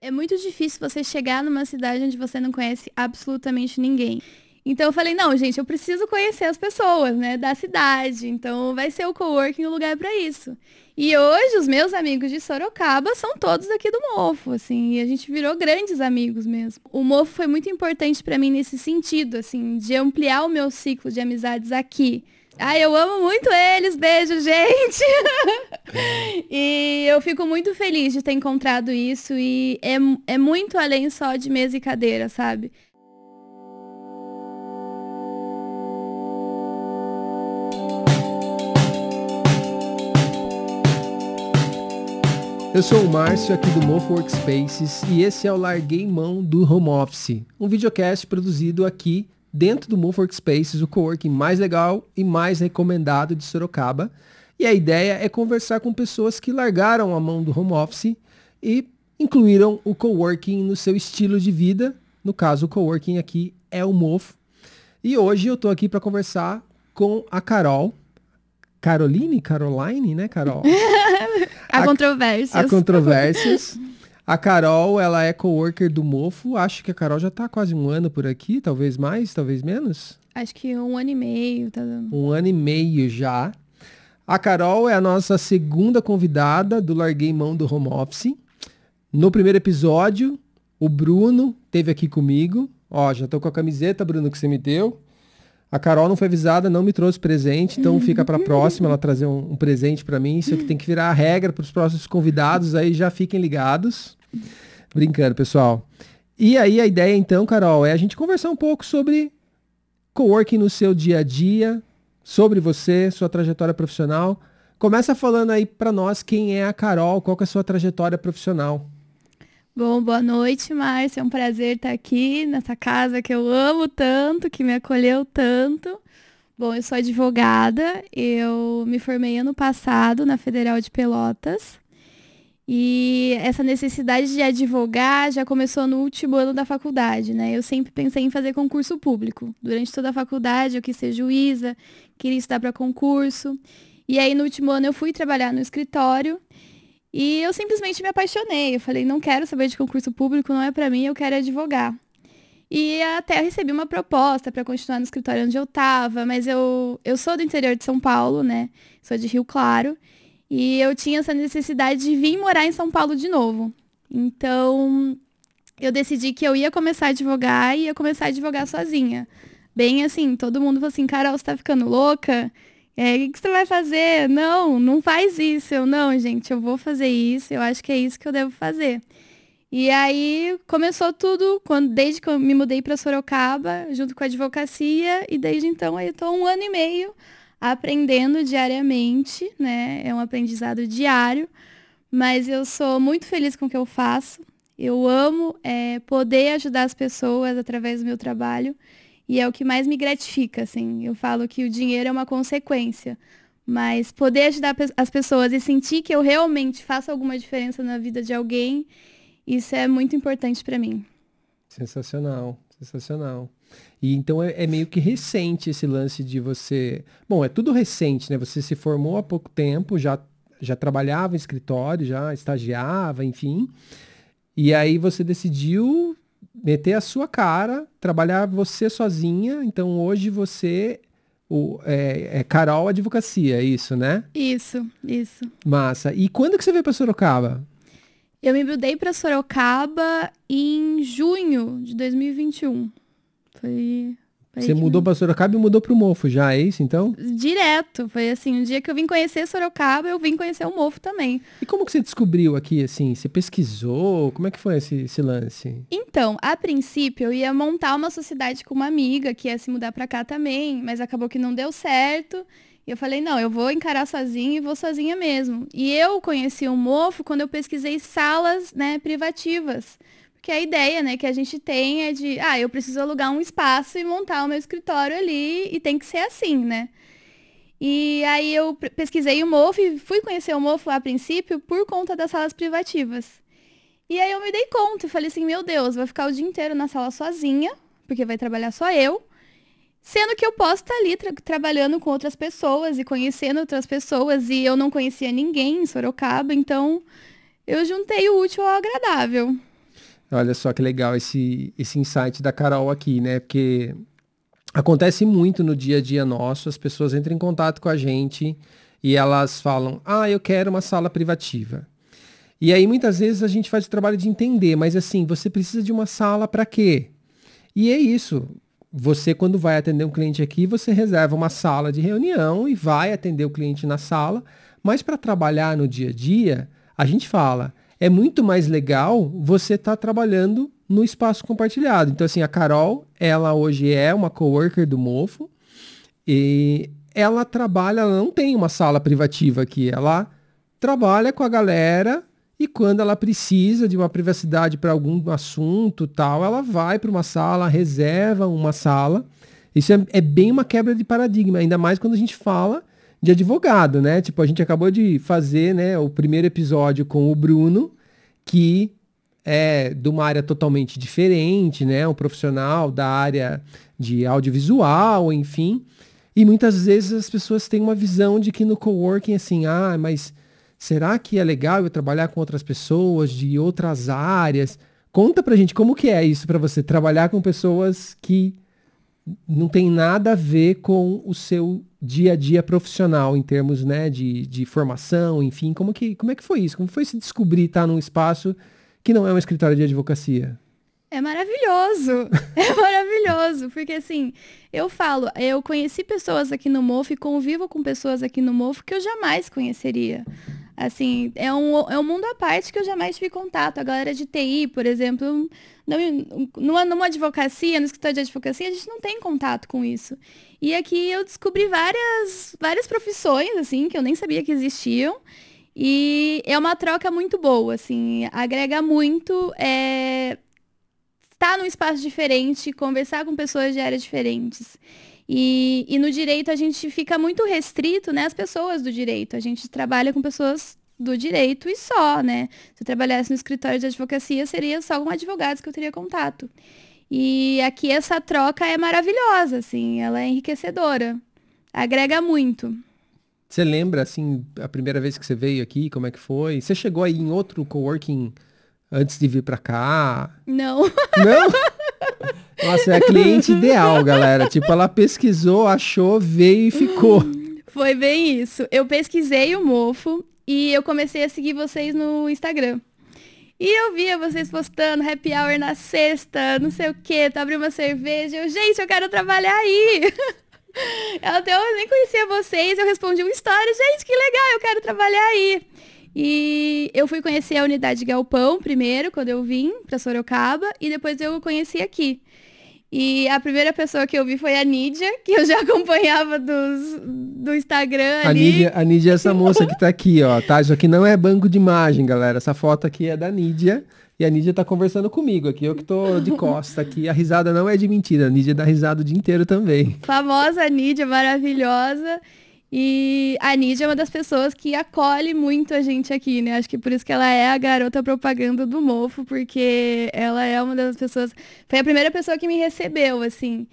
É muito difícil você chegar numa cidade onde você não conhece absolutamente ninguém. Então eu falei, não, gente, eu preciso conhecer as pessoas, né, da cidade. Então vai ser o coworking o lugar para isso. E hoje os meus amigos de Sorocaba são todos aqui do Mofo, assim, e a gente virou grandes amigos mesmo. O Mofo foi muito importante para mim nesse sentido, assim, de ampliar o meu ciclo de amizades aqui. Ai, eu amo muito eles, beijo, gente! e eu fico muito feliz de ter encontrado isso e é, é muito além só de mesa e cadeira, sabe? Eu sou o Márcio aqui do Mofo Workspaces e esse é o Larguei Mão do Home Office, um videocast produzido aqui dentro do Move Workspaces, o coworking mais legal e mais recomendado de Sorocaba. E a ideia é conversar com pessoas que largaram a mão do home office e incluíram o coworking no seu estilo de vida. No caso, o coworking aqui é o Mofo. E hoje eu estou aqui para conversar com a Carol. Caroline? Caroline, né, Carol? Há controvérsias. Há controvérsias. A Carol, ela é coworker do Mofo. Acho que a Carol já está quase um ano por aqui, talvez mais, talvez menos. Acho que um ano e meio, tá dando. Um ano e meio já. A Carol é a nossa segunda convidada do Larguei Mão do Home Office. No primeiro episódio, o Bruno teve aqui comigo. Ó, já tô com a camiseta, Bruno, que você me deu. A Carol não foi avisada, não me trouxe presente, então fica para a próxima ela trazer um, um presente para mim. Isso aqui tem que virar a regra para os próximos convidados, aí já fiquem ligados. Brincando, pessoal. E aí a ideia então, Carol, é a gente conversar um pouco sobre coworking no seu dia a dia, sobre você, sua trajetória profissional. Começa falando aí para nós quem é a Carol, qual é a sua trajetória profissional. Bom, boa noite, Márcia. É um prazer estar aqui nessa casa que eu amo tanto, que me acolheu tanto. Bom, eu sou advogada, eu me formei ano passado na Federal de Pelotas. E essa necessidade de advogar já começou no último ano da faculdade, né? Eu sempre pensei em fazer concurso público. Durante toda a faculdade eu quis ser juíza, queria estudar para concurso. E aí no último ano eu fui trabalhar no escritório e eu simplesmente me apaixonei. Eu falei, não quero saber de concurso público, não é para mim, eu quero advogar. E até recebi uma proposta para continuar no escritório onde eu estava, mas eu, eu sou do interior de São Paulo, né? Sou de Rio Claro. E eu tinha essa necessidade de vir morar em São Paulo de novo. Então, eu decidi que eu ia começar a advogar e ia começar a advogar sozinha. Bem assim, todo mundo falou assim, Carol, você tá ficando louca? É, o que, você vai fazer? Não, não faz isso. Eu, não, gente, eu vou fazer isso, eu acho que é isso que eu devo fazer. E aí começou tudo quando, desde que eu me mudei para Sorocaba, junto com a advocacia, e desde então aí eu tô um ano e meio aprendendo diariamente, né? É um aprendizado diário, mas eu sou muito feliz com o que eu faço. Eu amo é, poder ajudar as pessoas através do meu trabalho e é o que mais me gratifica, assim. Eu falo que o dinheiro é uma consequência, mas poder ajudar as pessoas e sentir que eu realmente faço alguma diferença na vida de alguém, isso é muito importante para mim. Sensacional, sensacional. E então é, é, meio que recente esse lance de você. Bom, é tudo recente, né? Você se formou há pouco tempo, já, já trabalhava em escritório, já estagiava, enfim. E aí você decidiu meter a sua cara, trabalhar você sozinha. Então hoje você o, é, é, Carol Advocacia, é isso, né? Isso, isso. Massa. E quando que você veio para Sorocaba? Eu me mudei para Sorocaba em junho de 2021. Foi. foi Você mudou para Sorocaba e mudou para o Mofo já, é isso então? Direto. Foi assim, o dia que eu vim conhecer Sorocaba, eu vim conhecer o Mofo também. E como que você descobriu aqui, assim? Você pesquisou? Como é que foi esse, esse lance? Então, a princípio, eu ia montar uma sociedade com uma amiga que ia se mudar para cá também, mas acabou que não deu certo. E eu falei, não, eu vou encarar sozinha e vou sozinha mesmo. E eu conheci o Mofo quando eu pesquisei salas né, privativas. Porque a ideia, né, que a gente tem é de, ah, eu preciso alugar um espaço e montar o meu escritório ali e tem que ser assim, né? E aí eu pesquisei o MOF e fui conhecer o MOF a princípio por conta das salas privativas. E aí eu me dei conta e falei assim, meu Deus, vou ficar o dia inteiro na sala sozinha, porque vai trabalhar só eu. Sendo que eu posso estar ali tra trabalhando com outras pessoas e conhecendo outras pessoas e eu não conhecia ninguém em Sorocaba, então eu juntei o útil ao agradável. Olha só que legal esse, esse insight da Carol aqui, né? Porque acontece muito no dia a dia nosso, as pessoas entram em contato com a gente e elas falam: "Ah, eu quero uma sala privativa". E aí muitas vezes a gente faz o trabalho de entender, mas assim, você precisa de uma sala para quê? E é isso. Você quando vai atender um cliente aqui, você reserva uma sala de reunião e vai atender o cliente na sala, mas para trabalhar no dia a dia, a gente fala: é muito mais legal você estar tá trabalhando no espaço compartilhado. Então, assim, a Carol, ela hoje é uma coworker do Mofo e ela trabalha, ela não tem uma sala privativa aqui, ela trabalha com a galera e quando ela precisa de uma privacidade para algum assunto tal, ela vai para uma sala, reserva uma sala. Isso é, é bem uma quebra de paradigma, ainda mais quando a gente fala de advogado, né? Tipo, a gente acabou de fazer, né, o primeiro episódio com o Bruno, que é de uma área totalmente diferente, né? Um profissional da área de audiovisual, enfim. E muitas vezes as pessoas têm uma visão de que no coworking, assim, ah, mas será que é legal eu trabalhar com outras pessoas de outras áreas? Conta pra gente como que é isso para você, trabalhar com pessoas que não tem nada a ver com o seu dia a dia profissional em termos né, de, de formação, enfim, como, que, como é que foi isso? Como foi se descobrir estar num espaço que não é um escritório de advocacia? É maravilhoso, é maravilhoso, porque assim, eu falo, eu conheci pessoas aqui no MOF e convivo com pessoas aqui no MOF que eu jamais conheceria. Assim, é um, é um mundo à parte que eu jamais tive contato. A galera de TI, por exemplo, não, numa, numa advocacia, no escritório de advocacia, a gente não tem contato com isso. E aqui eu descobri várias, várias profissões, assim, que eu nem sabia que existiam. E é uma troca muito boa, assim, agrega muito é, estar num espaço diferente, conversar com pessoas de áreas diferentes. E, e no direito a gente fica muito restrito, né? As pessoas do direito. A gente trabalha com pessoas do direito e só, né? Se eu trabalhasse no escritório de advocacia, seria só com advogados que eu teria contato. E aqui essa troca é maravilhosa, assim, ela é enriquecedora. Agrega muito. Você lembra, assim, a primeira vez que você veio aqui, como é que foi? Você chegou aí em outro coworking antes de vir para cá? Não. Não? Nossa, é a cliente ideal, galera. Tipo, ela pesquisou, achou, veio e ficou. Foi bem isso. Eu pesquisei o mofo e eu comecei a seguir vocês no Instagram. E eu via vocês postando happy hour na sexta, não sei o que, tu abriu uma cerveja. Eu, gente, eu quero trabalhar aí. Até eu nem conhecia vocês, eu respondi uma história, gente, que legal, eu quero trabalhar aí. E eu fui conhecer a unidade Galpão primeiro, quando eu vim para Sorocaba, e depois eu conheci aqui. E a primeira pessoa que eu vi foi a Nídia, que eu já acompanhava dos, do Instagram a ali. Nídia, a Nídia é essa moça que tá aqui, ó, tá? Isso aqui não é banco de imagem, galera. Essa foto aqui é da Nídia. E a Nídia tá conversando comigo aqui, eu que tô de costa aqui. A risada não é de mentira, a Nídia dá risada o dia inteiro também. Famosa Nídia, maravilhosa. E a Nídia é uma das pessoas que acolhe muito a gente aqui, né? Acho que por isso que ela é a garota propaganda do Mofo, porque ela é uma das pessoas. Foi a primeira pessoa que me recebeu, assim.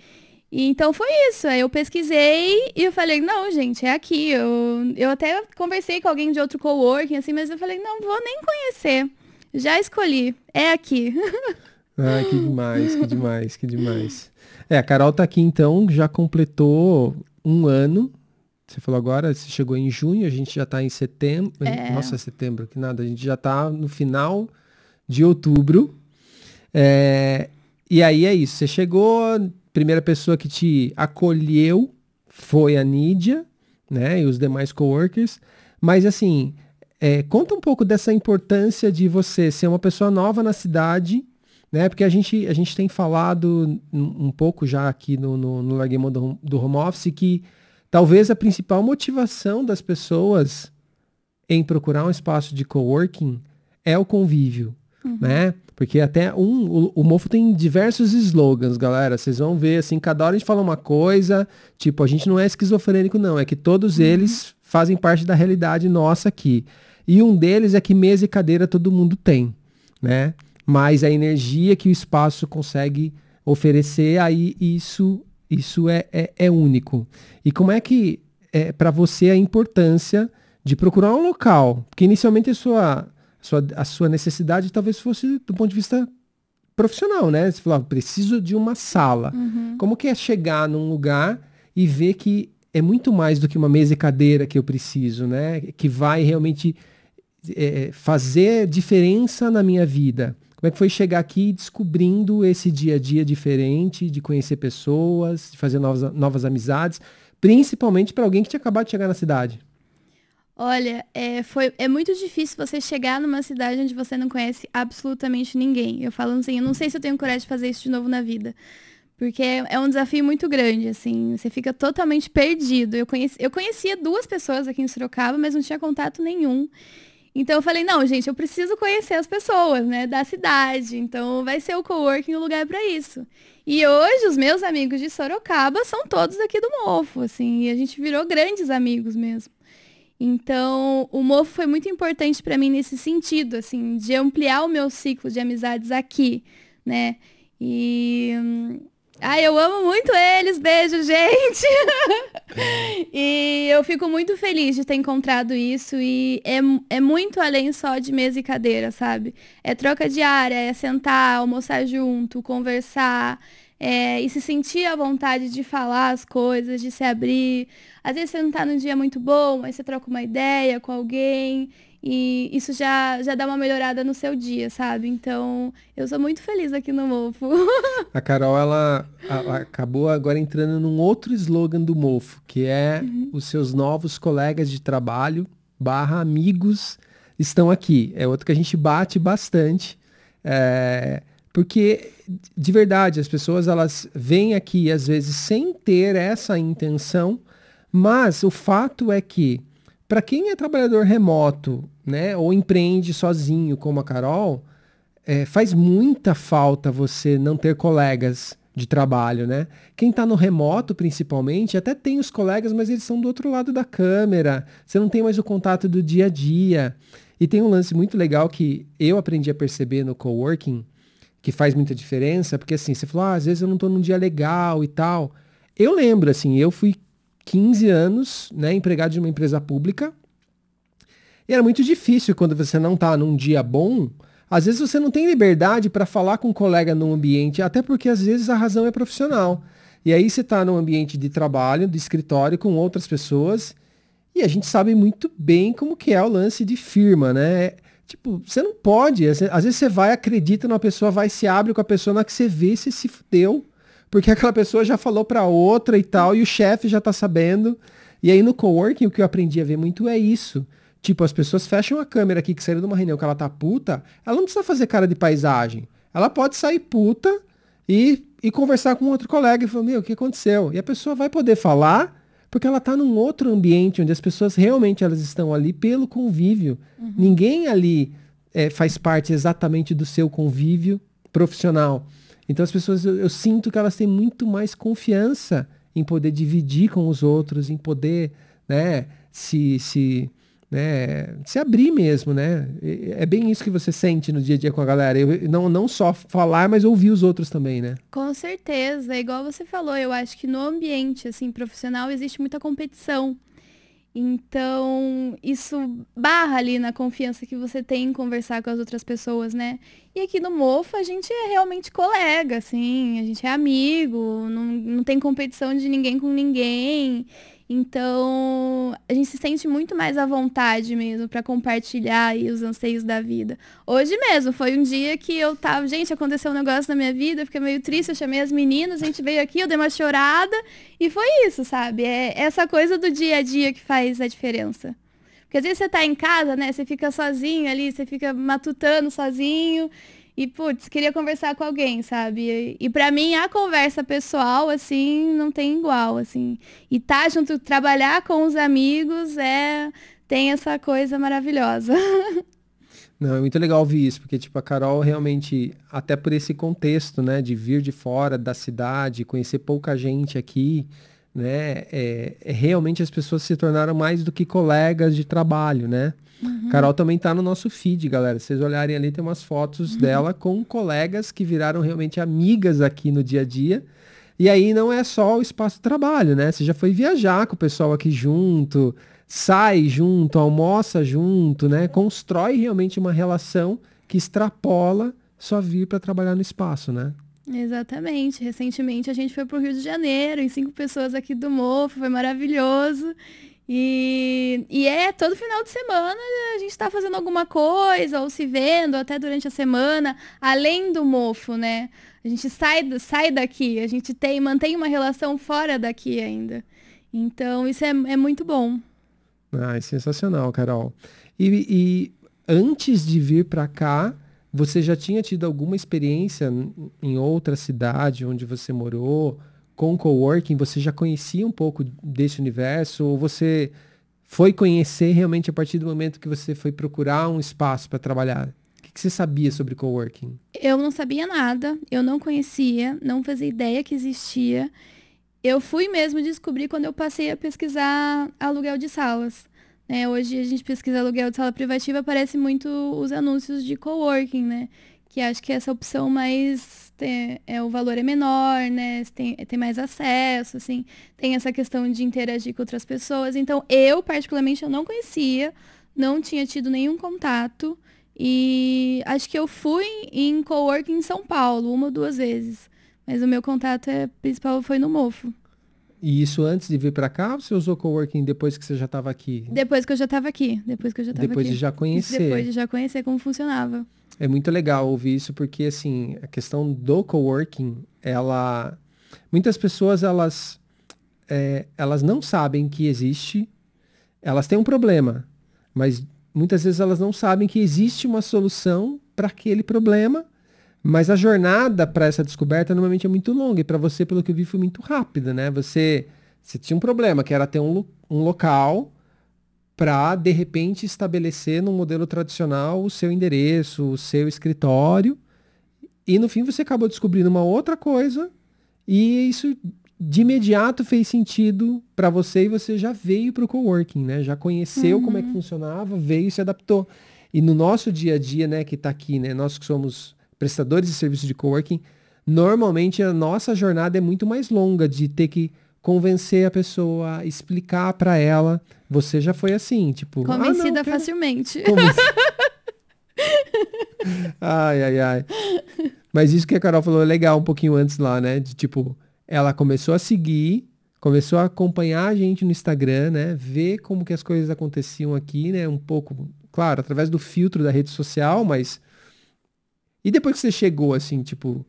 E então foi isso. Aí eu pesquisei e eu falei, não, gente, é aqui. Eu, eu até conversei com alguém de outro coworking, assim, mas eu falei, não, vou nem conhecer. Já escolhi. É aqui. Ai, que demais, que demais, que demais. É, a Carol tá aqui então, já completou um ano você falou agora, você chegou em junho, a gente já está em setembro. É. Nossa, setembro, que nada. A gente já está no final de outubro. É, e aí é isso. Você chegou, primeira pessoa que te acolheu foi a Nídia, né? E os demais coworkers. Mas assim, é, conta um pouco dessa importância de você ser uma pessoa nova na cidade, né? Porque a gente, a gente tem falado um, pouco já aqui no, no, no do, do Home Office que Talvez a principal motivação das pessoas em procurar um espaço de coworking é o convívio, uhum. né? Porque até um, o, o Mofo tem diversos slogans, galera. Vocês vão ver, assim, cada hora a gente fala uma coisa, tipo, a gente não é esquizofrênico, não. É que todos uhum. eles fazem parte da realidade nossa aqui. E um deles é que mesa e cadeira todo mundo tem, né? Mas a energia que o espaço consegue oferecer, aí isso isso é, é, é único. E como é que é para você a importância de procurar um local? Porque inicialmente a sua, a sua, a sua necessidade talvez fosse do ponto de vista profissional, né? Você falou, preciso de uma sala. Uhum. Como que é chegar num lugar e ver que é muito mais do que uma mesa e cadeira que eu preciso, né? Que vai realmente é, fazer diferença na minha vida. Como é que foi chegar aqui descobrindo esse dia a dia diferente, de conhecer pessoas, de fazer novas, novas amizades, principalmente para alguém que tinha acabado de chegar na cidade? Olha, é, foi, é muito difícil você chegar numa cidade onde você não conhece absolutamente ninguém. Eu falo assim, eu não sei se eu tenho coragem de fazer isso de novo na vida. Porque é, é um desafio muito grande, assim. Você fica totalmente perdido. Eu, conheci, eu conhecia duas pessoas aqui em Sorocaba, mas não tinha contato nenhum. Então eu falei, não, gente, eu preciso conhecer as pessoas, né, da cidade. Então vai ser o coworking o lugar para isso. E hoje os meus amigos de Sorocaba são todos aqui do Mofo, assim, e a gente virou grandes amigos mesmo. Então, o Mofo foi muito importante para mim nesse sentido, assim, de ampliar o meu ciclo de amizades aqui, né? E Ai, eu amo muito eles, beijo, gente! e eu fico muito feliz de ter encontrado isso e é, é muito além só de mesa e cadeira, sabe? É troca diária, é sentar, almoçar junto, conversar é, e se sentir à vontade de falar as coisas, de se abrir. Às vezes você não tá num dia muito bom, aí você troca uma ideia com alguém e isso já, já dá uma melhorada no seu dia, sabe? Então, eu sou muito feliz aqui no Mofo. A Carol, ela, ela acabou agora entrando num outro slogan do Mofo, que é uhum. os seus novos colegas de trabalho barra amigos estão aqui. É outro que a gente bate bastante. É, porque, de verdade, as pessoas elas vêm aqui, às vezes, sem ter essa intenção, mas o fato é que para quem é trabalhador remoto, né, ou empreende sozinho, como a Carol, é, faz muita falta você não ter colegas de trabalho, né? Quem está no remoto, principalmente, até tem os colegas, mas eles são do outro lado da câmera. Você não tem mais o contato do dia a dia. E tem um lance muito legal que eu aprendi a perceber no coworking, que faz muita diferença, porque assim, você falou, ah, às vezes eu não estou num dia legal e tal. Eu lembro, assim, eu fui 15 anos, né, empregado de uma empresa pública. E era muito difícil quando você não está num dia bom. Às vezes você não tem liberdade para falar com um colega num ambiente, até porque às vezes a razão é profissional. E aí você está num ambiente de trabalho, de escritório, com outras pessoas, e a gente sabe muito bem como que é o lance de firma, né? Tipo, você não pode. Às vezes você vai, acredita numa pessoa, vai, se abre com a pessoa, na que você vê, você se fudeu porque aquela pessoa já falou para outra e tal, e o chefe já tá sabendo. E aí no coworking o que eu aprendi a ver muito é isso. Tipo, as pessoas fecham a câmera aqui que saíram de uma reunião que ela tá puta, ela não precisa fazer cara de paisagem. Ela pode sair puta e, e conversar com outro colega e falar, meu, o que aconteceu? E a pessoa vai poder falar porque ela tá num outro ambiente onde as pessoas realmente elas estão ali pelo convívio. Uhum. Ninguém ali é, faz parte exatamente do seu convívio profissional. Então as pessoas, eu, eu, sinto que elas têm muito mais confiança em poder dividir com os outros, em poder, né, se, se, né, se abrir mesmo, né? É bem isso que você sente no dia a dia com a galera. Eu, não, não só falar, mas ouvir os outros também, né? Com certeza. É igual você falou, eu acho que no ambiente, assim, profissional existe muita competição. Então, isso barra ali na confiança que você tem em conversar com as outras pessoas, né? E aqui no Mofo a gente é realmente colega, assim, a gente é amigo, não, não tem competição de ninguém com ninguém. Então, a gente se sente muito mais à vontade mesmo para compartilhar aí os anseios da vida. Hoje mesmo, foi um dia que eu tava, gente, aconteceu um negócio na minha vida, fiquei meio triste, eu chamei as meninas, a gente veio aqui, eu dei uma chorada e foi isso, sabe? É essa coisa do dia a dia que faz a diferença. Porque às vezes você tá em casa, né? Você fica sozinho ali, você fica matutando sozinho e, putz, queria conversar com alguém, sabe? E, e para mim, a conversa pessoal, assim, não tem igual, assim. E tá junto, trabalhar com os amigos é... Tem essa coisa maravilhosa. Não, é muito legal ouvir isso, porque, tipo, a Carol realmente, até por esse contexto, né, de vir de fora da cidade, conhecer pouca gente aqui, né, é, é realmente as pessoas se tornaram mais do que colegas de trabalho, né? Uhum. Carol também tá no nosso feed, galera. Se vocês olharem ali, tem umas fotos uhum. dela com colegas que viraram realmente amigas aqui no dia a dia. E aí não é só o espaço de trabalho, né? Você já foi viajar com o pessoal aqui junto, sai junto, almoça junto, né? Constrói realmente uma relação que extrapola só vir para trabalhar no espaço, né? Exatamente. Recentemente a gente foi para o Rio de Janeiro, em cinco pessoas aqui do Mofo, foi maravilhoso. E, e é todo final de semana a gente está fazendo alguma coisa, ou se vendo até durante a semana, além do mofo, né? A gente sai, sai daqui, a gente tem, mantém uma relação fora daqui ainda. Então isso é, é muito bom. Ah, é sensacional, Carol. E, e antes de vir para cá, você já tinha tido alguma experiência em outra cidade onde você morou? Com coworking, você já conhecia um pouco desse universo ou você foi conhecer realmente a partir do momento que você foi procurar um espaço para trabalhar? O que, que você sabia sobre coworking? Eu não sabia nada, eu não conhecia, não fazia ideia que existia. Eu fui mesmo descobrir quando eu passei a pesquisar aluguel de salas. É, hoje a gente pesquisa aluguel de sala privativa, aparece muito os anúncios de coworking, né? Que acho que essa opção mais tem, é, o valor é menor, né? Tem, tem mais acesso, assim, tem essa questão de interagir com outras pessoas. Então, eu, particularmente, eu não conhecia, não tinha tido nenhum contato. E acho que eu fui em coworking em São Paulo, uma ou duas vezes. Mas o meu contato é, principal foi no Mofo. E isso antes de vir para cá, ou você usou coworking depois que você já estava aqui? Depois que eu já estava aqui. Depois que eu já estava aqui. Depois de já conhecer. Depois de já conhecer como funcionava. É muito legal ouvir isso, porque assim, a questão do coworking, ela. Muitas pessoas, elas, é, elas não sabem que existe, elas têm um problema, mas muitas vezes elas não sabem que existe uma solução para aquele problema, mas a jornada para essa descoberta normalmente é muito longa, e para você, pelo que eu vi, foi muito rápida, né? Você, você tinha um problema, que era ter um, um local para, de repente, estabelecer no modelo tradicional o seu endereço, o seu escritório. E no fim você acabou descobrindo uma outra coisa e isso de imediato fez sentido para você e você já veio para o coworking, né? Já conheceu uhum. como é que uhum. funcionava, veio e se adaptou. E no nosso dia a dia, né, que está aqui, né, nós que somos prestadores de serviços de coworking, normalmente a nossa jornada é muito mais longa de ter que convencer a pessoa, explicar para ela. Você já foi assim, tipo. Convencida ah, não, facilmente. ai, ai, ai. Mas isso que a Carol falou é legal um pouquinho antes lá, né? De tipo, ela começou a seguir, começou a acompanhar a gente no Instagram, né? Ver como que as coisas aconteciam aqui, né? Um pouco, claro, através do filtro da rede social, mas. E depois que você chegou, assim, tipo,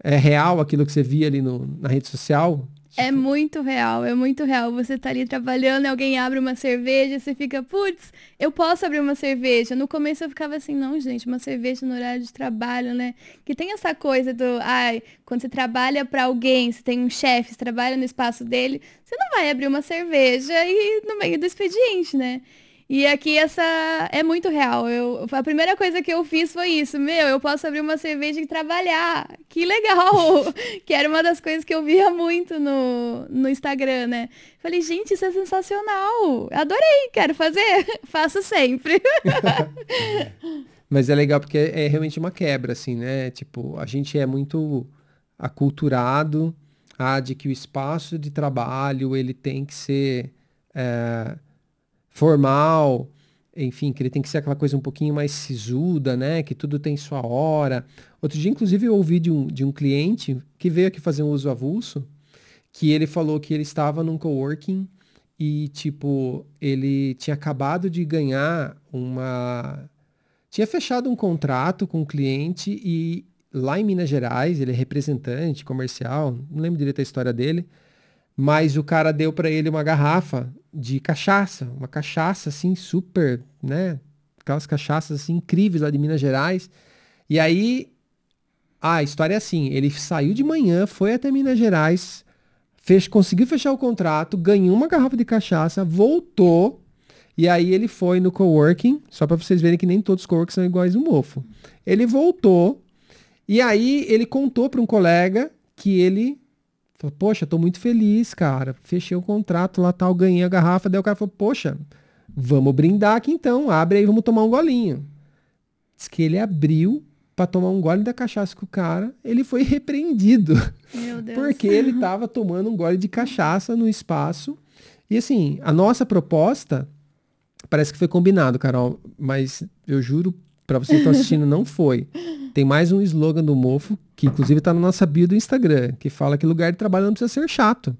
é real aquilo que você via ali no, na rede social? É muito real, é muito real. Você tá ali trabalhando, alguém abre uma cerveja, você fica, putz, eu posso abrir uma cerveja. No começo eu ficava assim, não, gente, uma cerveja no horário de trabalho, né? Que tem essa coisa do, ai, quando você trabalha para alguém, você tem um chefe, você trabalha no espaço dele, você não vai abrir uma cerveja e no meio do expediente, né? E aqui essa é muito real. Eu, a primeira coisa que eu fiz foi isso. Meu, eu posso abrir uma cerveja e trabalhar. Que legal! que era uma das coisas que eu via muito no, no Instagram, né? Falei, gente, isso é sensacional. Adorei, quero fazer. Faço sempre. Mas é legal porque é realmente uma quebra, assim, né? Tipo, a gente é muito aculturado a de que o espaço de trabalho ele tem que ser... É, formal, enfim, que ele tem que ser aquela coisa um pouquinho mais sisuda, né? Que tudo tem sua hora. Outro dia, inclusive, eu ouvi de um, de um cliente que veio aqui fazer um uso avulso, que ele falou que ele estava num coworking e, tipo, ele tinha acabado de ganhar uma. Tinha fechado um contrato com um cliente e lá em Minas Gerais, ele é representante comercial, não lembro direito a história dele, mas o cara deu para ele uma garrafa de cachaça, uma cachaça assim super, né? Aquelas cachaças assim incríveis lá de Minas Gerais. E aí a história é assim, ele saiu de manhã, foi até Minas Gerais, fez, conseguiu fechar o contrato, ganhou uma garrafa de cachaça, voltou e aí ele foi no coworking, só para vocês verem que nem todos os coworkings são iguais um mofo. Ele voltou e aí ele contou para um colega que ele Falou, poxa, tô muito feliz, cara. Fechei o contrato lá, tal, ganhei a garrafa. Daí o cara falou, poxa, vamos brindar aqui então. Abre aí, vamos tomar um golinho. Diz que ele abriu para tomar um gole da cachaça com o cara. Ele foi repreendido. Meu Deus. Porque ele tava tomando um gole de cachaça no espaço. E assim, a nossa proposta parece que foi combinado, Carol, mas eu juro para vocês que estão assistindo, não foi. Tem mais um slogan do Mofo, que inclusive está na nossa bio do Instagram, que fala que lugar de trabalho não precisa ser chato.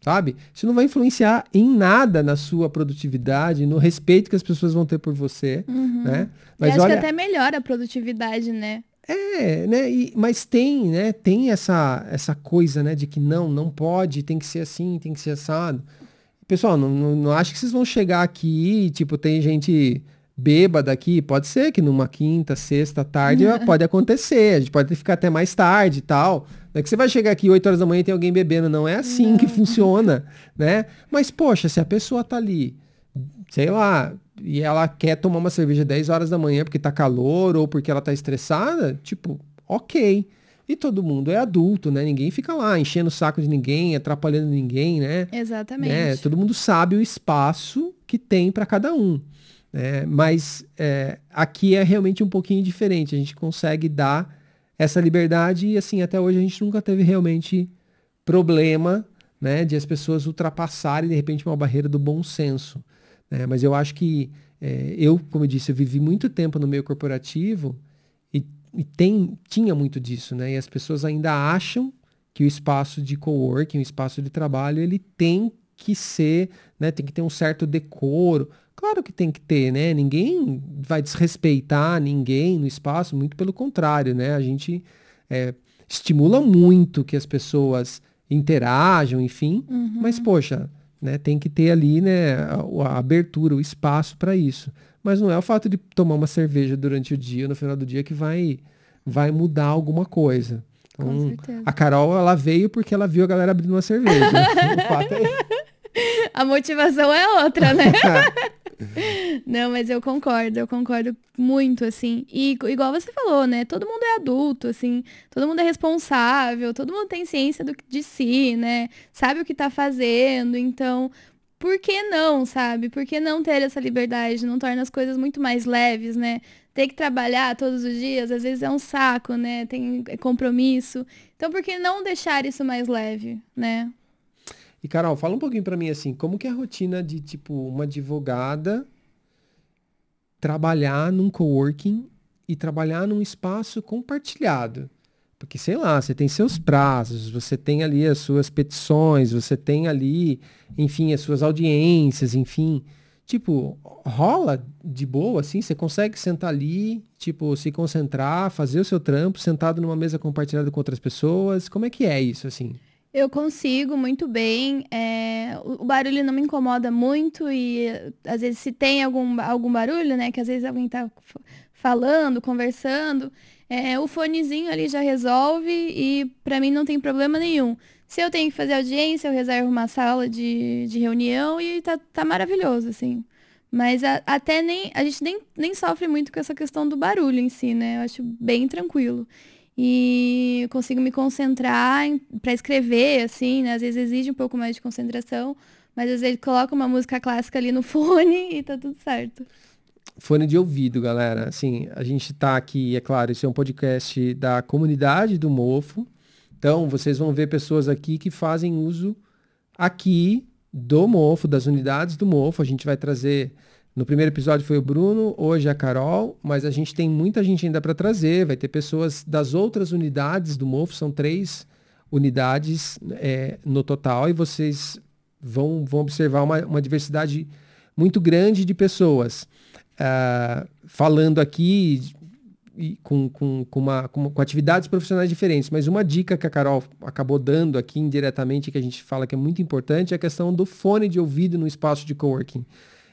Sabe? Isso não vai influenciar em nada na sua produtividade, no respeito que as pessoas vão ter por você, uhum. né? Mas acho olha... que até melhora a produtividade, né? É, né? E, mas tem, né? Tem essa, essa coisa, né? De que não, não pode, tem que ser assim, tem que ser assado. Pessoal, não, não, não acho que vocês vão chegar aqui e, tipo, tem gente bêbada aqui. Pode ser que numa quinta, sexta, tarde pode acontecer. A gente pode ficar até mais tarde e tal. Não é que você vai chegar aqui 8 horas da manhã e tem alguém bebendo. Não é assim não. que funciona, né? Mas, poxa, se a pessoa tá ali, sei lá, e ela quer tomar uma cerveja 10 horas da manhã porque tá calor ou porque ela tá estressada, tipo, ok. E todo mundo é adulto, né? Ninguém fica lá enchendo o saco de ninguém, atrapalhando ninguém, né? Exatamente. Né? Todo mundo sabe o espaço que tem para cada um. Né? Mas é, aqui é realmente um pouquinho diferente. A gente consegue dar essa liberdade e, assim, até hoje a gente nunca teve realmente problema né, de as pessoas ultrapassarem, de repente, uma barreira do bom senso. Né? Mas eu acho que é, eu, como eu disse, eu vivi muito tempo no meio corporativo e, e tem, tinha muito disso, né? E as pessoas ainda acham que o espaço de coworking, o espaço de trabalho, ele tem que ser, né? Tem que ter um certo decoro. Claro que tem que ter, né? Ninguém vai desrespeitar ninguém no espaço, muito pelo contrário, né? A gente é, estimula muito que as pessoas interajam, enfim, uhum. mas poxa, né? Tem que ter ali né, a, a abertura, o espaço para isso. Mas não é o fato de tomar uma cerveja durante o dia, no final do dia, que vai, vai mudar alguma coisa. Então, a Carol, ela veio porque ela viu a galera abrindo uma cerveja. o fato é... A motivação é outra, né? Não, mas eu concordo, eu concordo muito, assim. E igual você falou, né? Todo mundo é adulto, assim, todo mundo é responsável, todo mundo tem ciência do, de si, né? Sabe o que tá fazendo, então. Por que não, sabe? Por que não ter essa liberdade? Não torna as coisas muito mais leves, né? Ter que trabalhar todos os dias, às vezes é um saco, né? Tem compromisso. Então, por que não deixar isso mais leve, né? E Carol, fala um pouquinho para mim assim, como que é a rotina de tipo uma advogada trabalhar num coworking e trabalhar num espaço compartilhado? Porque sei lá, você tem seus prazos, você tem ali as suas petições, você tem ali, enfim, as suas audiências, enfim. Tipo, rola de boa, assim, você consegue sentar ali, tipo, se concentrar, fazer o seu trampo, sentado numa mesa compartilhada com outras pessoas. Como é que é isso, assim? Eu consigo muito bem. É, o, barulho não me incomoda muito e às vezes se tem algum, algum barulho, né? Que às vezes alguém está falando, conversando, é, o fonezinho ali já resolve e para mim não tem problema nenhum. Se eu tenho que fazer audiência, eu reservo uma sala de, de reunião e tá, tá maravilhoso, assim. Mas a, até nem. A gente nem, nem sofre muito com essa questão do barulho em si, né? Eu acho bem tranquilo e consigo me concentrar para escrever, assim, né? Às vezes exige um pouco mais de concentração, mas às vezes coloca uma música clássica ali no fone e tá tudo certo. Fone de ouvido, galera. Assim, a gente tá aqui, é claro, esse é um podcast da comunidade do Mofo. Então, vocês vão ver pessoas aqui que fazem uso aqui do Mofo, das unidades do Mofo. A gente vai trazer no primeiro episódio foi o Bruno, hoje é a Carol, mas a gente tem muita gente ainda para trazer. Vai ter pessoas das outras unidades do MOFO, são três unidades é, no total, e vocês vão, vão observar uma, uma diversidade muito grande de pessoas. Uh, falando aqui com, com, com, uma, com, com, atividades profissionais diferentes. Mas uma dica que a Carol acabou dando aqui indiretamente, que a gente fala que é muito importante, é a questão do fone de ouvido no espaço de coworking.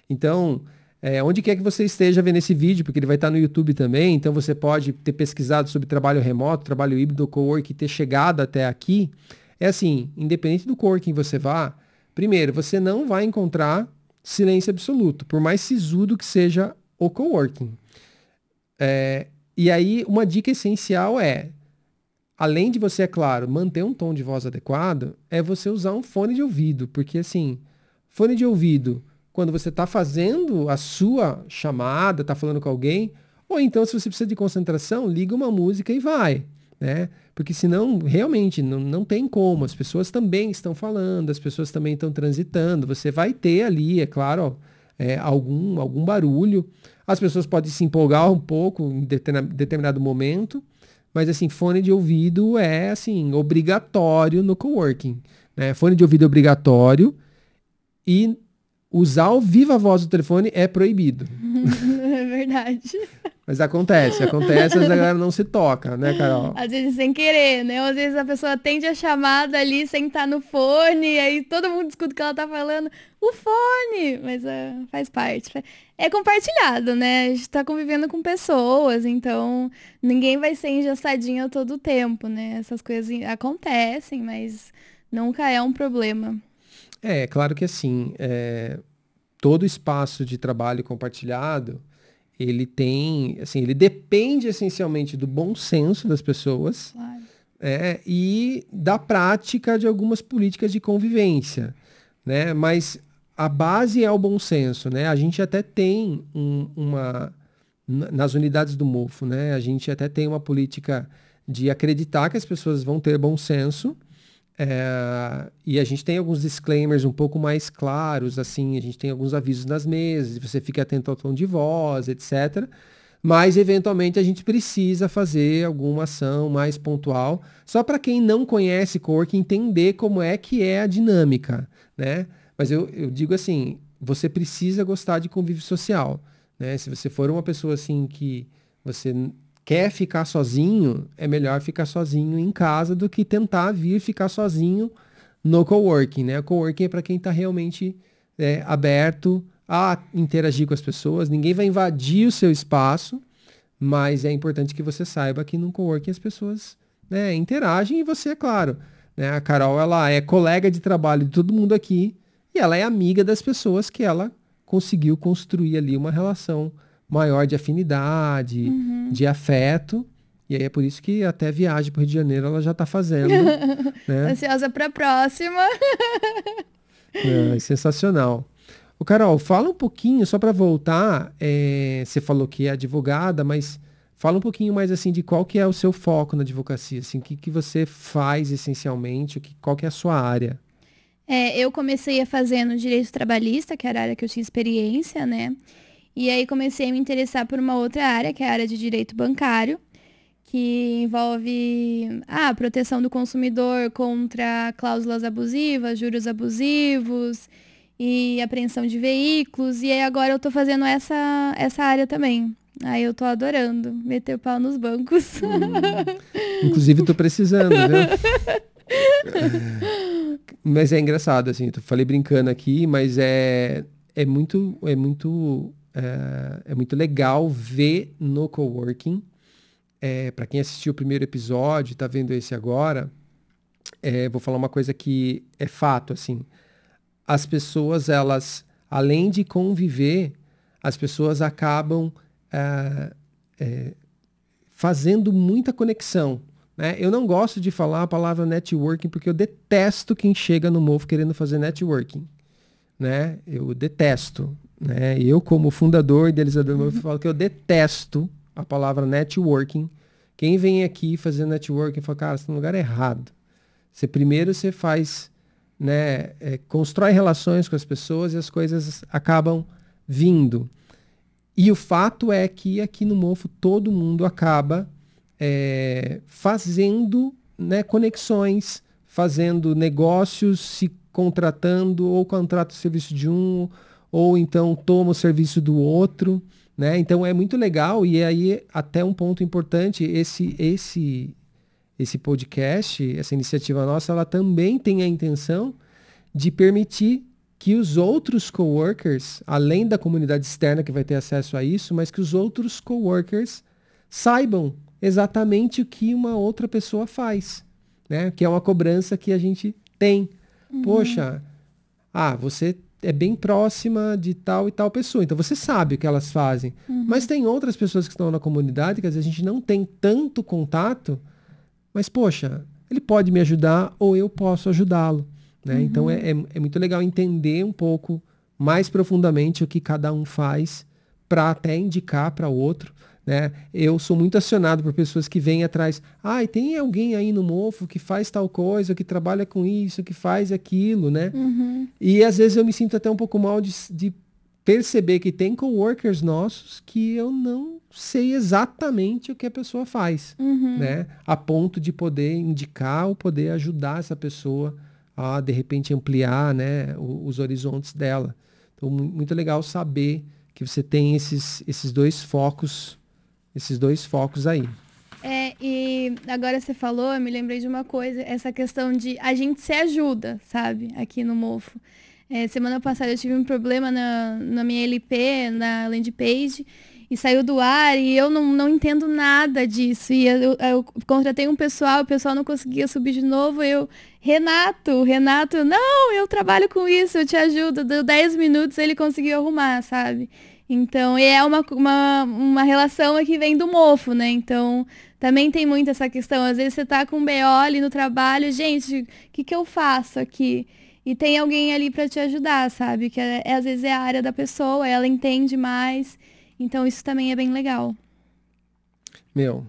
Então, é, onde quer que você esteja vendo esse vídeo, porque ele vai estar no YouTube também, então você pode ter pesquisado sobre trabalho remoto, trabalho híbrido, co-work e ter chegado até aqui. É assim, independente do coworking que você vá, primeiro, você não vai encontrar silêncio absoluto, por mais sisudo que seja o coworking. É, e aí, uma dica essencial é, além de você, é claro, manter um tom de voz adequado, é você usar um fone de ouvido, porque assim, fone de ouvido quando você está fazendo a sua chamada, está falando com alguém, ou então se você precisa de concentração, liga uma música e vai, né? Porque senão, realmente, não, não tem como. As pessoas também estão falando, as pessoas também estão transitando. Você vai ter ali, é claro, é, algum, algum barulho. As pessoas podem se empolgar um pouco em determinado momento, mas assim, fone de ouvido é assim, obrigatório no coworking. Né? Fone de ouvido é obrigatório e usar o viva voz do telefone é proibido. É verdade. Mas acontece, acontece, mas a galera não se toca, né, Carol? Às vezes sem querer, né? Às vezes a pessoa atende a chamada ali sem estar no fone, e aí todo mundo escuta o que ela tá falando. O fone! Mas uh, faz parte. É compartilhado, né? A gente tá convivendo com pessoas, então ninguém vai ser engessadinho todo o tempo, né? Essas coisas acontecem, mas nunca é um problema. É, claro que assim, é, todo espaço de trabalho compartilhado ele tem, assim, ele depende essencialmente do bom senso das pessoas claro. é, e da prática de algumas políticas de convivência, né? Mas a base é o bom senso, né? A gente até tem um, uma nas unidades do Mofo, né? A gente até tem uma política de acreditar que as pessoas vão ter bom senso é, e a gente tem alguns disclaimers um pouco mais claros, assim, a gente tem alguns avisos nas mesas, você fica atento ao tom de voz, etc. Mas, eventualmente, a gente precisa fazer alguma ação mais pontual, só para quem não conhece Cork entender como é que é a dinâmica, né? Mas eu, eu digo assim, você precisa gostar de convívio social, né? Se você for uma pessoa, assim, que você quer ficar sozinho, é melhor ficar sozinho em casa do que tentar vir ficar sozinho no coworking, né? O coworking é para quem está realmente é, aberto a interagir com as pessoas. Ninguém vai invadir o seu espaço, mas é importante que você saiba que no coworking as pessoas né, interagem e você, é claro. Né? A Carol ela é colega de trabalho de todo mundo aqui e ela é amiga das pessoas que ela conseguiu construir ali uma relação maior de afinidade, uhum. de afeto. E aí é por isso que até viagem para o Rio de Janeiro ela já está fazendo. né? Ansiosa para a próxima. é, sensacional. O Carol, fala um pouquinho, só para voltar, é, você falou que é advogada, mas fala um pouquinho mais assim de qual que é o seu foco na advocacia, assim, o que, que você faz essencialmente, o que, qual que é a sua área? É, eu comecei a fazer no direito trabalhista, que era a área que eu tinha experiência, né? E aí comecei a me interessar por uma outra área, que é a área de direito bancário, que envolve ah, a proteção do consumidor contra cláusulas abusivas, juros abusivos e apreensão de veículos. E aí agora eu tô fazendo essa, essa área também. Aí eu tô adorando meter o pau nos bancos. Hum. Inclusive tô precisando, viu? mas é engraçado, assim, eu falei brincando aqui, mas é, é muito, é muito é, é muito legal ver no coworking. É, Para quem assistiu o primeiro episódio, está vendo esse agora, é, vou falar uma coisa que é fato, assim. As pessoas, elas, além de conviver, as pessoas acabam é, é, fazendo muita conexão. Né? Eu não gosto de falar a palavra networking porque eu detesto quem chega no Move querendo fazer networking. Né? Eu detesto. Né? Eu, como fundador e idealizador, uhum. falo que eu detesto a palavra networking. Quem vem aqui fazer networking fala, cara, você está no lugar errado. Você primeiro você faz, né, é, constrói relações com as pessoas e as coisas acabam vindo. E o fato é que aqui no Mofo todo mundo acaba é, fazendo né, conexões, fazendo negócios, se contratando ou contrata o serviço de um ou então toma o serviço do outro, né? Então é muito legal e aí até um ponto importante, esse esse esse podcast, essa iniciativa nossa, ela também tem a intenção de permitir que os outros coworkers, além da comunidade externa que vai ter acesso a isso, mas que os outros coworkers saibam exatamente o que uma outra pessoa faz, né? Que é uma cobrança que a gente tem. Uhum. Poxa, ah, você é bem próxima de tal e tal pessoa. Então você sabe o que elas fazem. Uhum. Mas tem outras pessoas que estão na comunidade que às vezes a gente não tem tanto contato, mas poxa, ele pode me ajudar ou eu posso ajudá-lo. Né? Uhum. Então é, é, é, muito legal entender um pouco mais profundamente o que cada um faz para até indicar para o outro. Né? Eu sou muito acionado por pessoas que vêm atrás. Ah, tem alguém aí no mofo que faz tal coisa, que trabalha com isso, que faz aquilo, né? Uhum. E às vezes eu me sinto até um pouco mal de, de perceber que tem coworkers nossos que eu não sei exatamente o que a pessoa faz, Uhum. né? A ponto de poder indicar ou poder ajudar essa pessoa a de repente ampliar, né, o- os horizontes dela. Então mu- muito legal saber que você tem esses esses dois focos, esses dois focos aí. É, e agora você falou, eu me lembrei de uma coisa, essa questão de a gente se ajuda, sabe, aqui no Mofo. É, semana passada eu tive um problema na, na minha LP, na landing page, e saiu do ar e eu não, não entendo nada disso. E eu, eu contratei um pessoal, o pessoal não conseguia subir de novo, eu, Renato, Renato, não, eu trabalho com isso, eu te ajudo. Deu 10 minutos ele conseguiu arrumar, sabe? Então, é uma, uma, uma relação que vem do mofo, né? Então, também tem muito essa questão. Às vezes você tá com um BO ali no trabalho, gente, o que, que eu faço aqui? E tem alguém ali para te ajudar, sabe? Que é, é, às vezes é a área da pessoa, ela entende mais. Então, isso também é bem legal. Meu,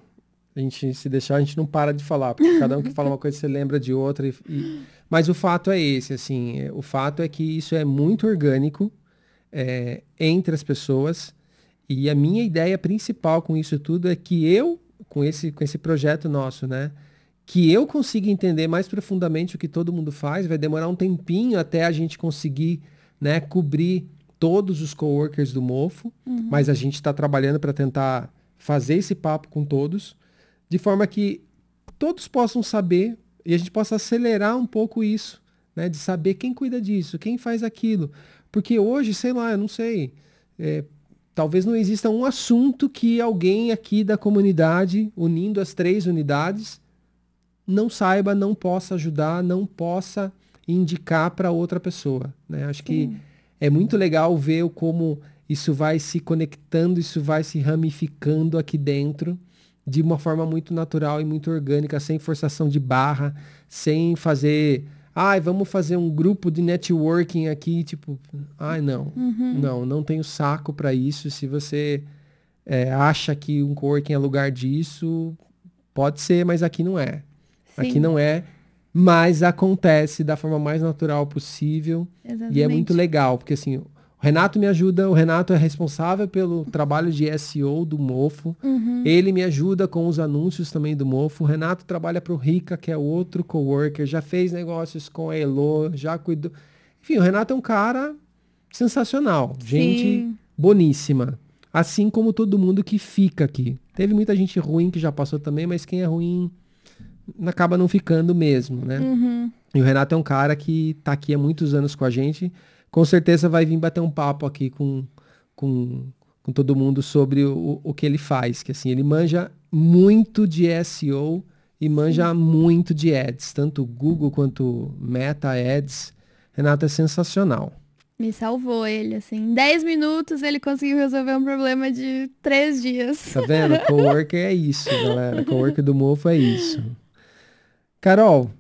a gente se deixar, a gente não para de falar, porque cada um que fala uma coisa você lembra de outra. E, e... Mas o fato é esse, assim, é, o fato é que isso é muito orgânico é, entre as pessoas. E a minha ideia principal com isso tudo é que eu, com esse, com esse projeto nosso, né? Que eu consiga entender mais profundamente o que todo mundo faz. Vai demorar um tempinho até a gente conseguir né, cobrir todos os coworkers do Mofo, Uhum. mas a gente está trabalhando para tentar fazer esse papo com todos, de forma que todos possam saber e a gente possa acelerar um pouco isso, né? De saber quem cuida disso, quem faz aquilo. Porque hoje, sei lá, eu não sei, é, talvez não exista um assunto que alguém aqui da comunidade, unindo as três unidades, não saiba, não possa ajudar, não possa indicar para outra pessoa. Né? Acho que Sim. é muito legal ver como isso vai se conectando, isso vai se ramificando aqui dentro de uma forma muito natural e muito orgânica, sem forçação de barra, sem fazer, ai, vamos fazer um grupo de networking aqui, tipo, ai, não, Uhum. não, não tenho saco para isso. Se você é, acha que um coworking é lugar disso, pode ser, mas aqui não é. Aqui Sim, não é, mas acontece da forma mais natural possível. exatamente. E é muito legal, porque assim, o Renato me ajuda, o Renato é responsável pelo trabalho de SEO do Mofo. Uhum. Ele me ajuda com os anúncios também do Mofo. O Renato trabalha para o Rica, que é outro coworker, já fez negócios com a Elo, já cuidou. Enfim, o Renato é um cara sensacional, gente Sim. boníssima. Assim como todo mundo que fica aqui. Teve muita gente ruim que já passou também, mas quem é ruim acaba não ficando mesmo, né? Uhum. E o Renato é um cara que tá aqui há muitos anos com a gente. Com certeza vai vir bater um papo aqui com, com, com todo mundo sobre o, o que ele faz. Que assim, ele manja muito de SEO e manja muito de ads. Tanto Google quanto Meta Ads. Renato é sensacional. Me salvou ele, assim. Em 10 minutos ele conseguiu resolver um problema de 3 dias. Tá vendo? Coworker é isso, galera. Coworker do Mofo é isso. Carol,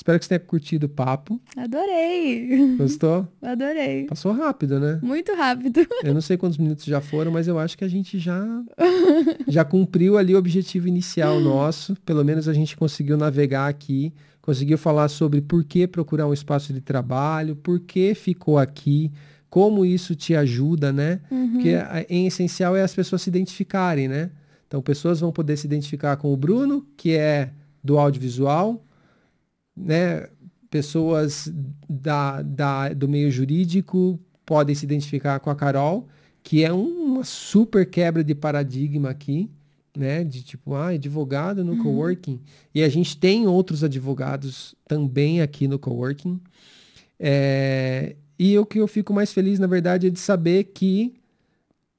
espero que você tenha curtido o papo. Adorei. Gostou? Adorei. Passou rápido, né? Muito rápido. Eu não sei quantos minutos já foram, mas eu acho que a gente já já cumpriu ali o objetivo inicial nosso. Pelo menos a gente conseguiu navegar aqui, conseguiu falar sobre por que procurar um espaço de trabalho, por que ficou aqui, como isso te ajuda, né? Uhum. Porque a- em essencial é as pessoas se identificarem, né? Então, pessoas vão poder se identificar com o Bruno, que é do audiovisual, né? Pessoas da, da, do meio jurídico podem se identificar com a Carol, que é um- uma super quebra de paradigma aqui, né? De tipo, ah, advogado no coworking. E a gente tem outros advogados também aqui no coworking. É, e o que eu fico mais feliz, na verdade, é de saber que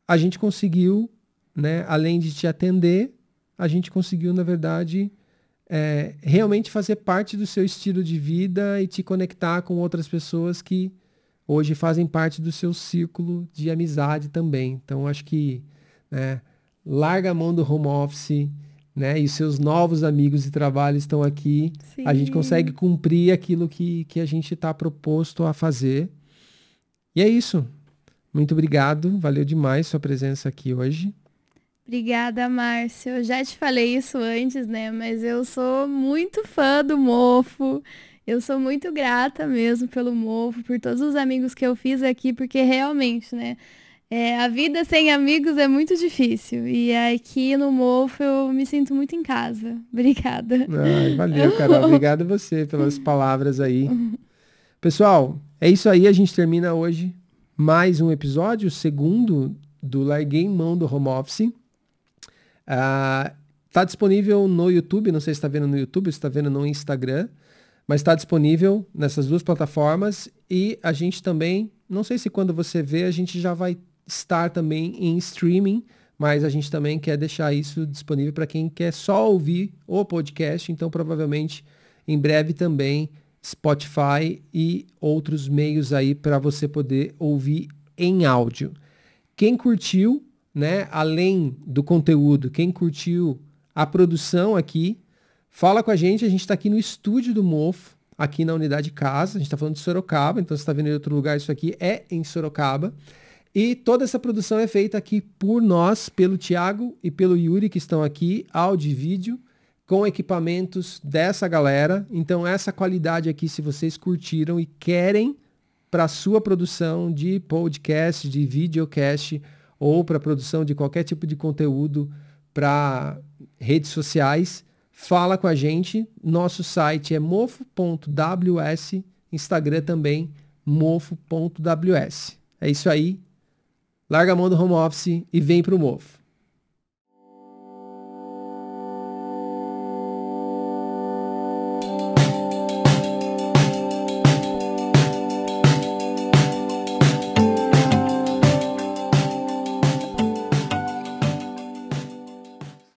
a gente conseguiu, né, além de te atender, a gente conseguiu, na verdade, é, realmente fazer parte do seu estilo de vida e te conectar com outras pessoas que hoje fazem parte do seu círculo de amizade também. Então, acho que né, larga a mão do home office, né, e os seus novos amigos de trabalho estão aqui a gente Sim. consegue cumprir aquilo que, que a gente está proposto a fazer. E é isso. Muito obrigado. Valeu demais sua presença aqui hoje. Obrigada, Márcio. Eu já te falei isso antes, né? Mas eu sou muito fã do Mofo. Eu sou muito grata mesmo pelo Mofo, por todos os amigos que eu fiz aqui, porque realmente, né? É, a vida sem amigos é muito difícil. E aqui no Mofo eu me sinto muito em casa. Obrigada. Ai, valeu, Carol. Obrigado você pelas palavras aí. Pessoal, é isso aí. A gente termina hoje mais um episódio, o segundo do Larguei Mão do Home Office. Uh, tá disponível no YouTube. Não sei se está vendo no YouTube, se está vendo no Instagram mas está disponível nessas duas plataformas e a gente também, não sei se quando você vê, a gente já vai estar também em streaming, mas a gente também quer deixar isso disponível para quem quer só ouvir o podcast, então provavelmente em breve também Spotify e outros meios aí para você poder ouvir em áudio. Quem curtiu, né, além do conteúdo, quem curtiu a produção aqui, Fala com a gente, a gente está aqui no estúdio do Mofo, aqui na unidade casa. A gente está falando de Sorocaba, então você está vendo em outro lugar, isso aqui é em Sorocaba. E toda essa produção é feita aqui por nós, pelo Thiago e pelo Yuri, que estão aqui, áudio e vídeo, com equipamentos dessa galera. Então, essa qualidade aqui, se vocês curtiram e querem para sua produção de podcast, de videocast ou para produção de qualquer tipo de conteúdo para redes sociais, fala com a gente. Nosso site é mofo.ws, Instagram também, mofo.ws. É isso aí. Larga a mão do home office e vem pro mofo.